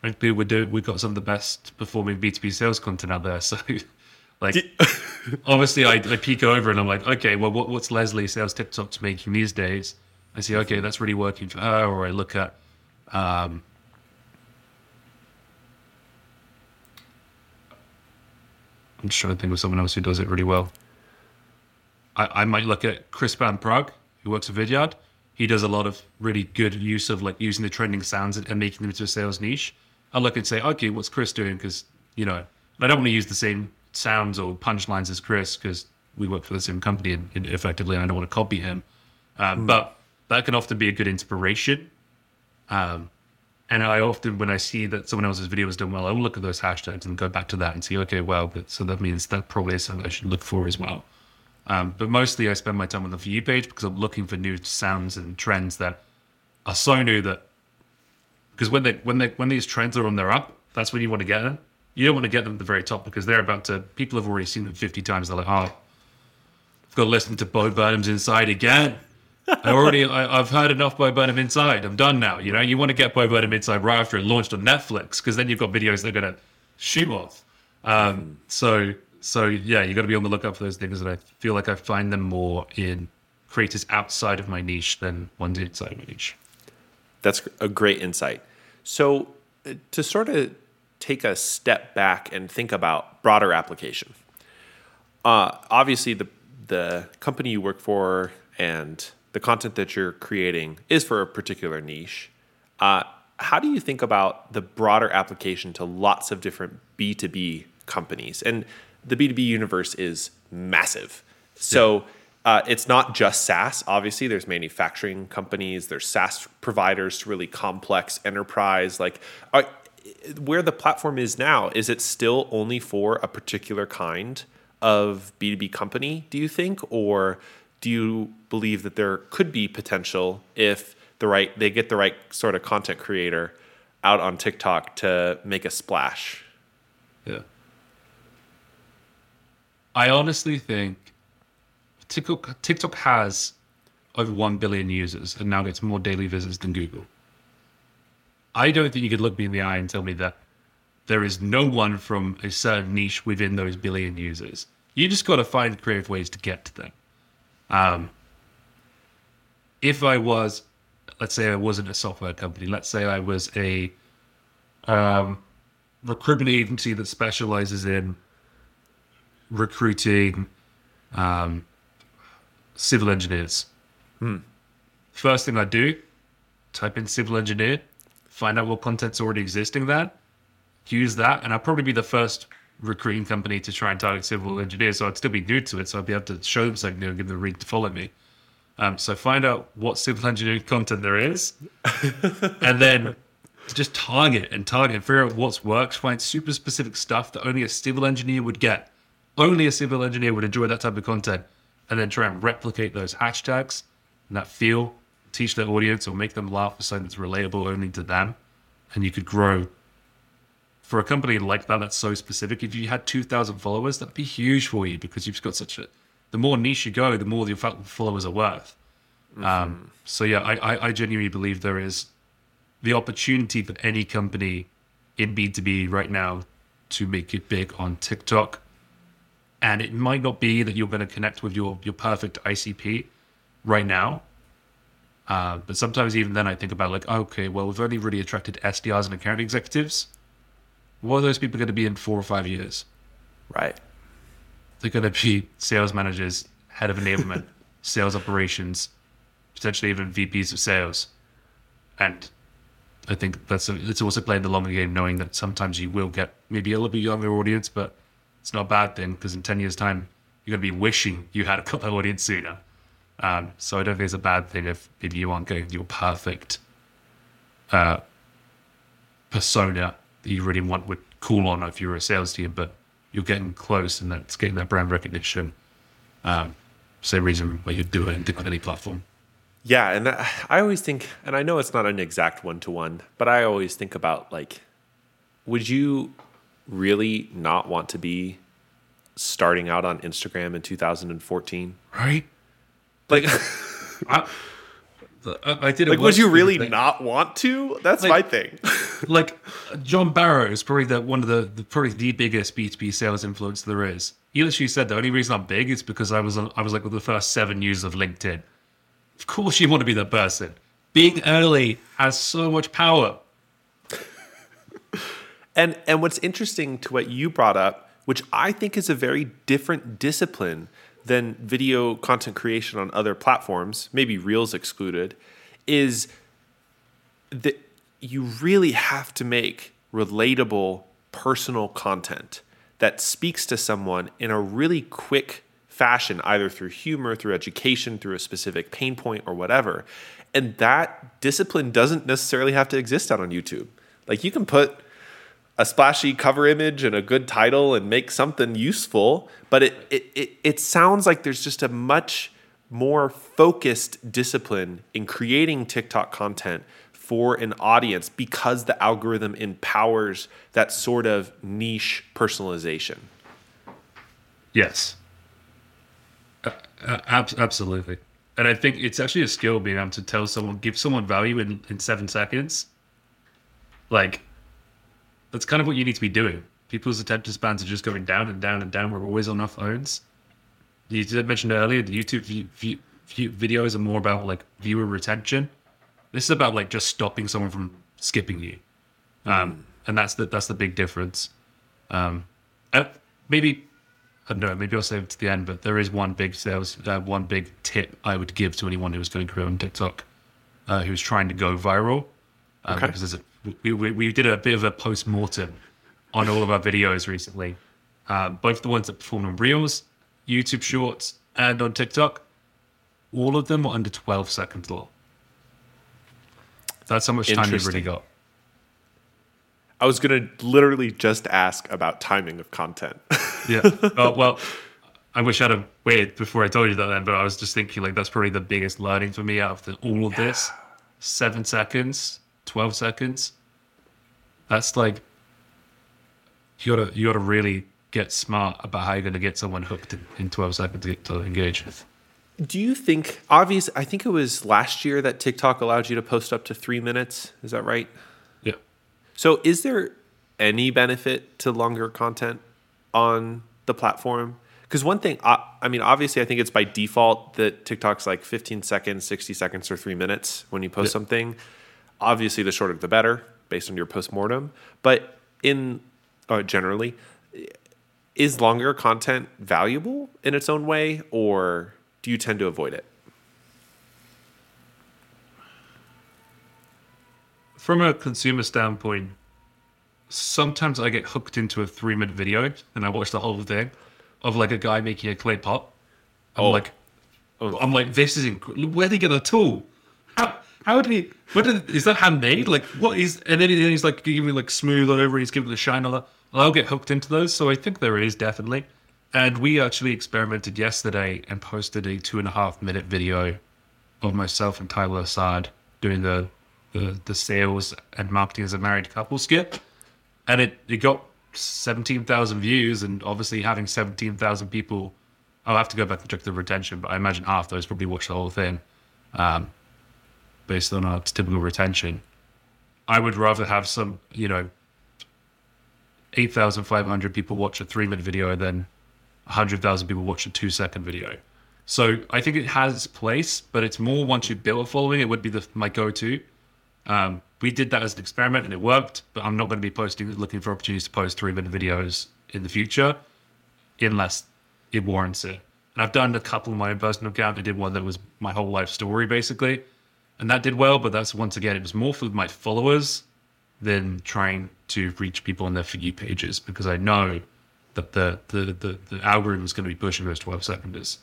[SPEAKER 3] frankly, we do we've got some of the best performing B two B sales content out there. So, like, obviously, I, I peek over and I'm like, okay, well, what, what's Leslie sales TikToks making these days? I see, okay, that's really working for her. Or I look at, um, I'm just trying to think of someone else who does it really well. I, I might look at Chris Van Prague, who works at Vidyard. He does a lot of really good use of like using the trending sounds and, and making them into a sales niche. I look and say, okay, what's Chris doing? Because you know, I don't want to use the same sounds or punchlines as Chris because we work for the same company and, and effectively, and I don't want to copy him. Um, But that can often be a good inspiration. Um, and I often, when I see that someone else's video is done well, I'll look at those hashtags and go back to that and see, okay, well, but, so that means that probably is something I should look for as well. Um, but mostly I spend my time on the For You page because I'm looking for new sounds and trends that are so new that because when they when they when these trends are on their up, that's when you want to get them. You don't want to get them at the very top because they're about to. People have already seen them 50 times. They're like, oh, I've got to listen to Bo Burnham's Inside again. I already, I, I've heard enough Bo Burnham Inside. I'm done now. You know, you want to get Bo Burnham Inside right after it launched on Netflix because then you've got videos that are going to shoot off. Um, so, so yeah, you got to be on the lookout for those things. And I feel like I find them more in creators outside of my niche than ones inside my niche.
[SPEAKER 2] That's a great insight. So, uh, to sort of take a step back and think about broader application, uh, obviously the the company you work for and the content that you're creating is for a particular niche. Uh, how do you think about the broader application to lots of different B two B companies? And the B two B universe is massive. So. Uh, it's not just SaaS. Obviously, there's manufacturing companies, there's SaaS providers to really complex enterprise. Like, are, where the platform is now, is it still only for a particular kind of B2B company, do you think? Or do you believe that there could be potential if the right they get the right sort of content creator out on TikTok to make a splash?
[SPEAKER 3] Yeah. I honestly think TikTok TikTok has over one billion users and now gets more daily visits than Google. I don't think you could look me in the eye and tell me that there is no one from a certain niche within those billion users. You just got to find creative ways to get to them. Um, if I was, let's say I wasn't a software company, let's say I was a um, recruitment agency that specializes in recruiting um, civil engineers. First thing I do, type in civil engineer, find out what content's already existing there, use that, and I'll probably be the first recruiting company to try and target civil engineers. So I'd still be new to it, so I'd be able to show them something new and give them a reason to follow me. Um, so find out what civil engineering content there is, and then just target and target and figure out what's works. Find super specific stuff that only a civil engineer would get. Only a civil engineer would enjoy that type of content, and then try and replicate those hashtags and that feel. Teach their audience or make them laugh for something that's relatable only to them, and you could grow. For a company like that, that's so specific. If you had two thousand followers, that'd be huge for you because you've got such a. The more niche you go, the more your followers are worth. Um, so yeah, I, I, I genuinely believe there is the opportunity for any company in B2B right now to make it big on TikTok. And it might not be that you're going to connect with your, your perfect ICP right now. Uh, but sometimes even then I think about like, okay, well, we've only really attracted SDRs and account executives. What are those people going to be in four or five years?
[SPEAKER 2] Right.
[SPEAKER 3] They're going to be sales managers, head of enablement, sales operations, potentially even VPs of sales. And I think that's a, it's also playing the longer game, knowing that sometimes you will get maybe a little bit younger audience, but it's not a bad thing because in 10 years' time, you're going to be wishing you had got that audience sooner. Um, so I don't think it's a bad thing if, if you aren't getting your perfect uh, persona that you really want would cool on if you're a sales team, but you're getting close and that's getting that brand recognition. Um, same reason why you do it in any platform.
[SPEAKER 2] Yeah, and I I always think, and I know it's not an exact one to one, but I always think about like, would you really not want to be starting out on Instagram in 2014?
[SPEAKER 3] Right?
[SPEAKER 2] Like,
[SPEAKER 3] I, I did
[SPEAKER 2] like would you really
[SPEAKER 3] thing.
[SPEAKER 2] not want to? That's
[SPEAKER 3] Like-
[SPEAKER 2] my thing.
[SPEAKER 3] like John Barrows is probably the one of the, the probably the biggest B two B sales influence there is. He literally said the only reason I'm big is because I was on, I was like the first seven users of LinkedIn. Of course, you want to be that person. Being early has so much power.
[SPEAKER 2] And and what's interesting to what you brought up, which I think is a very different discipline than video content creation on other platforms, maybe Reels excluded, is that you really have to make relatable personal content that speaks to someone in a really quick fashion, either through humor, through education, through a specific pain point, or whatever. And that discipline doesn't necessarily have to exist out on YouTube. Like you can put a splashy cover image and a good title and make something useful, but it, it, it, it sounds like there's just a much more focused discipline in creating TikTok content for an audience because the algorithm empowers that sort of niche personalization.
[SPEAKER 3] Yes. Uh, ab- absolutely. And I think it's actually a skill being able to tell someone, give someone value in, in seven seconds. Like, that's kind of what you need to be doing. People's attention spans are just going down and down and down. We're always on our phones. You did mention earlier, the YouTube view, view, view videos are more about like viewer retention. This is about like just stopping someone from skipping you, um, and that's the that's the big difference. Um, uh, maybe I don't know. Maybe I'll save it to the end. But there is one big sales, uh, one big tip I would give to anyone who was going to create on TikTok, uh, who's trying to go viral. Um,
[SPEAKER 2] Okay.
[SPEAKER 3] Because there's a, we, we we did a bit of a post mortem on all of our videos recently, uh, both the ones that performed on Reels, YouTube Shorts, and on TikTok. All of them were under 12 seconds long. That's how much time you really got.
[SPEAKER 2] I was going to literally just ask about timing of content.
[SPEAKER 3] Yeah. well, I wish I'd have waited before I told you that then, but I was just thinking like that's probably the biggest learning for me out of the, all of this. Seven seconds, twelve seconds. That's like you gotta you gotta really get smart about how you're gonna get someone hooked in, in twelve seconds to, get to engage. With.
[SPEAKER 2] Do you think obvious I think it was last year that TikTok allowed you to post up to 3 minutes, is that right?
[SPEAKER 3] Yeah.
[SPEAKER 2] So is there any benefit to longer content on the platform? Because one thing, I, I mean, obviously, I think it's by default that TikTok's like 15 seconds, 60 seconds, or three minutes when you post
[SPEAKER 3] Yeah.
[SPEAKER 2] something. Obviously, the shorter the better, based on your postmortem. But in uh, generally, is longer content valuable in its own way, or do you tend to avoid it?
[SPEAKER 3] From a consumer standpoint, sometimes I get hooked into a three minute video and I watch the whole thing of like a guy making a clay pot. I'm
[SPEAKER 2] Oh.
[SPEAKER 3] like, I'm like, this is inc- where did he get a tool? How how would he? What did, is that handmade? Like what is? And then, he, then he's like giving me like smooth all over. He's giving it a shine a lot. I'll get hooked into those. So I think there is definitely. And we actually experimented yesterday and posted a two and a half minute video of myself and Tyler Assad doing the the, the sales and marketing as a married couple skit, and it it got seventeen thousand views, and obviously having seventeen thousand people, I'll have to go back and check the retention, but I imagine half those probably watched the whole thing, um, based on our typical retention. I would rather have some, you know, eight thousand five hundred people watch a three minute video than hundred thousand people watch a two second video. So I think it has its place, but it's more once you build a following, it would be the, my go-to. Um, we did that as an experiment and it worked, but I'm not going to be posting, looking for opportunities to post three-minute videos in the future, unless it warrants it. And I've done a couple on my own personal account. I did one that was my whole life story, basically, and that did well. But that's once again, it was more for my followers than trying to reach people on their for you pages because I know that the the the, the algorithm is going to be pushing those 12 seconders.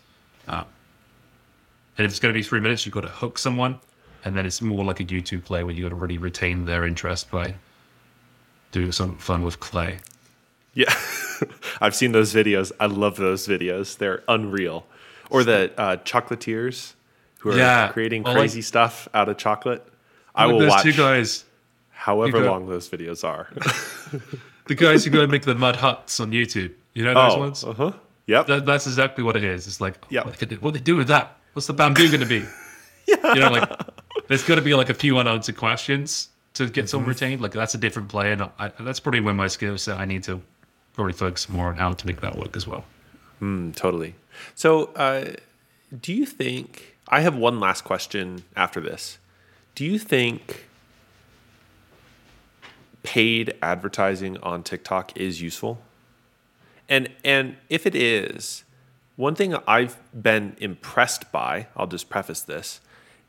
[SPEAKER 3] Um, and if it's going to be three minutes, you've got to hook someone, and then it's more like a YouTube play where you've got to really retain their interest by doing something fun with clay.
[SPEAKER 2] Yeah, I've seen those videos. I love those videos. They're unreal. Or the uh, chocolatiers who are
[SPEAKER 3] Yeah.
[SPEAKER 2] creating
[SPEAKER 3] Well, like-
[SPEAKER 2] crazy stuff out of chocolate. I
[SPEAKER 3] Like
[SPEAKER 2] will
[SPEAKER 3] those
[SPEAKER 2] watch
[SPEAKER 3] two guys,
[SPEAKER 2] however
[SPEAKER 3] go-
[SPEAKER 2] long those videos are.
[SPEAKER 3] the guys who go and make the mud huts on YouTube. You know those
[SPEAKER 2] oh,
[SPEAKER 3] ones?
[SPEAKER 2] uh huh. Yep.
[SPEAKER 3] That, that's exactly what it is. It's like,
[SPEAKER 2] Yep.
[SPEAKER 3] what, do they do with that? What's the bamboo going to be? yeah. You know, like, there's got to be like a few unanswered questions to get someone retained. Like, that's a different play. And I, that's probably where my skill set, I need to probably focus more on how to make that work as well.
[SPEAKER 2] totally. So, uh, do you think? I have one last question after this. Do you think paid advertising on TikTok is useful? And and if it is, one thing I've been impressed by, I'll just preface this,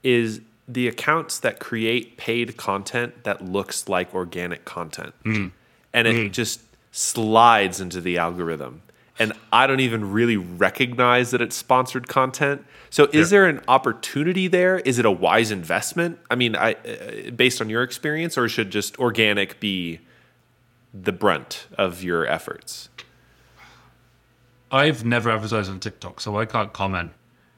[SPEAKER 2] is the accounts that create paid content that looks like organic content. Mm. And it mm-hmm. just slides into the algorithm. And I don't even really recognize that it's sponsored content. So is there an opportunity there? Is it a wise investment? I mean, I uh, based on your experience or should just organic be the brunt of your efforts?
[SPEAKER 3] I've never advertised on TikTok, so I can't comment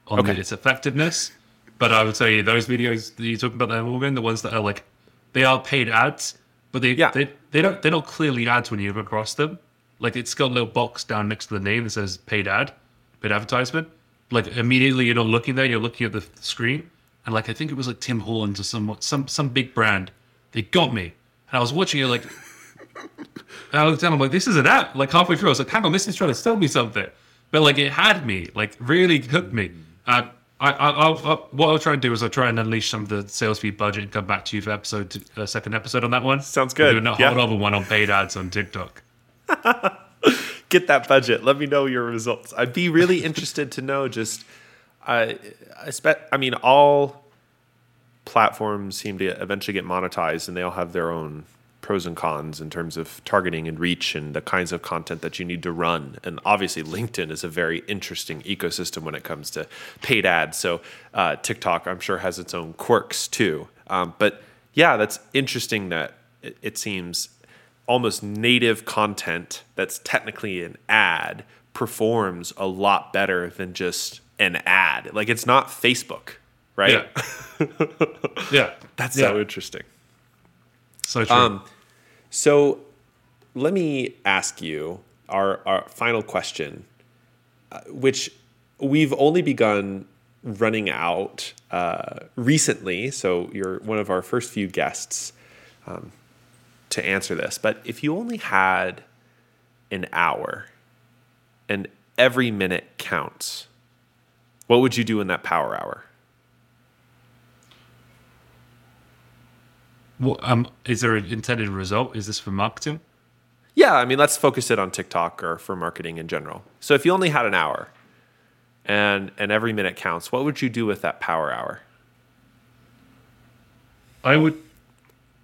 [SPEAKER 3] on
[SPEAKER 2] Okay.
[SPEAKER 3] its effectiveness. But I would tell you those videos that you talk about there, Morgan, the ones that are like they are paid ads, but they
[SPEAKER 2] Yeah.
[SPEAKER 3] they, they don't they're not clearly ads when you come across them. Like it's got a little box down next to the name that says paid ad, paid advertisement. Like immediately you're not looking there, you're looking at the screen. And like I think it was like Tim Hortons or some some some big brand. They got me. And I was watching it like and I looked down, I'm like, this is an app. Like halfway through, I was like, hang on, this is trying to sell me something. But like it had me, like really hooked me. Uh, I, I, I'll, i what I'll try and do is I'll try and unleash some of the SalesFeed budget and come back to you for episode, uh, second episode on that one.
[SPEAKER 2] Sounds
[SPEAKER 3] We'll
[SPEAKER 2] good.
[SPEAKER 3] do a
[SPEAKER 2] Yeah.
[SPEAKER 3] whole other one on paid ads on TikTok.
[SPEAKER 2] get that budget. Let me know your results. I'd be really interested to know just I I spe- I mean all platforms seem to eventually get monetized and they all have their own pros and cons in terms of targeting and reach and the kinds of content that you need to run. And obviously LinkedIn is a very interesting ecosystem when it comes to paid ads. So uh, TikTok I'm sure has its own quirks too. Um, but yeah, that's interesting that it, it seems almost native content that's technically an ad performs a lot better than just an ad. Like it's not Facebook, right?
[SPEAKER 3] Yeah. yeah.
[SPEAKER 2] That's
[SPEAKER 3] yeah.
[SPEAKER 2] so interesting.
[SPEAKER 3] So true.
[SPEAKER 2] Um, so let me ask you our, our final question, uh, which we've only begun running out uh, recently, so you're one of our first few guests um, to answer this. But if you only had an hour and every minute counts, what would you do in that power hour?
[SPEAKER 3] What, um, is there an intended result? Is this for marketing?
[SPEAKER 2] Yeah, I mean, let's focus it on TikTok or for marketing in general. So if you only had an hour and and every minute counts, what would you do with that power hour?
[SPEAKER 3] I would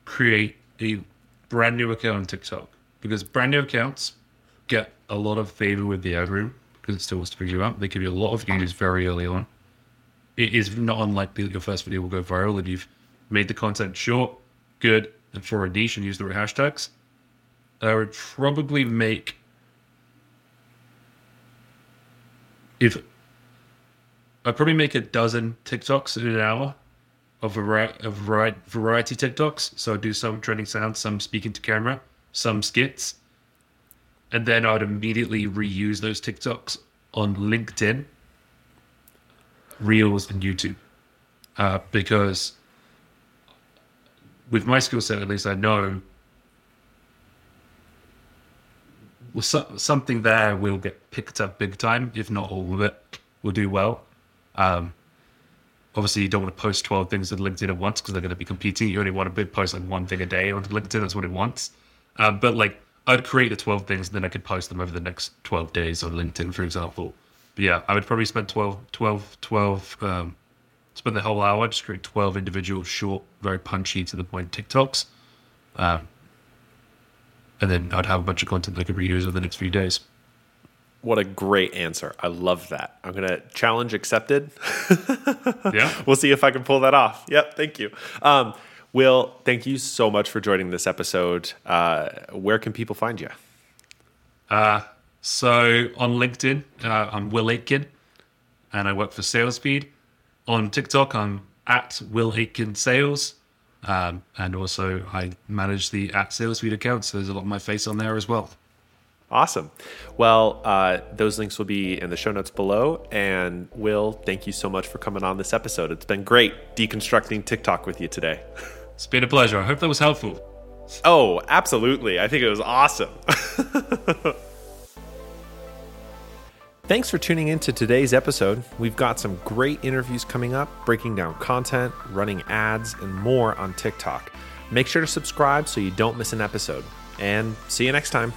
[SPEAKER 3] create a brand new account on TikTok because brand new accounts get a lot of favor with the algorithm because it still wants to figure you out. They give you a lot of views very early on. It is not unlikely that your first video will go viral if you've made the content short, good, and for a niche and use the right hashtags. I would probably make if I'd probably make a dozen TikToks in an hour of variety, of vari- variety TikToks. So I'd do some trending sounds, some speaking to camera, some skits. And then I'd immediately reuse those TikToks on LinkedIn, Reels, and YouTube. Uh, because with my skill set, at least, I know well, so, something there will get picked up big time, if not all of it will do well. Um, obviously, you don't want to post 12 things on LinkedIn at once because they're going to be competing. You only want to post like one thing a day on LinkedIn. That's what it wants. Um, but like, I'd create the 12 things and then I could post them over the next 12 days on LinkedIn, for example. But yeah, I would probably spend 12, 12, 12, um, spend the whole hour, just create 12 individual, short, very punchy to the point TikToks. Um, and then I'd have a bunch of content that I could reuse over the next few days.
[SPEAKER 2] What a great answer. I love that. I'm going to challenge accepted.
[SPEAKER 3] Yeah.
[SPEAKER 2] we'll see if I can pull that off. Yep, thank you. Um, Will, thank you so much for joining this episode. Uh, where can people find you?
[SPEAKER 3] So on LinkedIn, uh, I'm Will Aitken, and I work for SalesFeed. On TikTok, I'm at Will Aitken Sales, um, and also I manage the at SalesFeed account. So there's a lot of my face on there as well.
[SPEAKER 2] Awesome. Well, uh, those links will be in the show notes below. And Will, thank you so much for coming on this episode. It's been great deconstructing TikTok with you today.
[SPEAKER 3] It's been a pleasure. I hope that was helpful.
[SPEAKER 2] Oh, absolutely. I think it was awesome. Thanks for tuning in to today's episode. We've got some great interviews coming up, breaking down content, running ads, and more on TikTok. Make sure to subscribe so you don't miss an episode. And see you next time.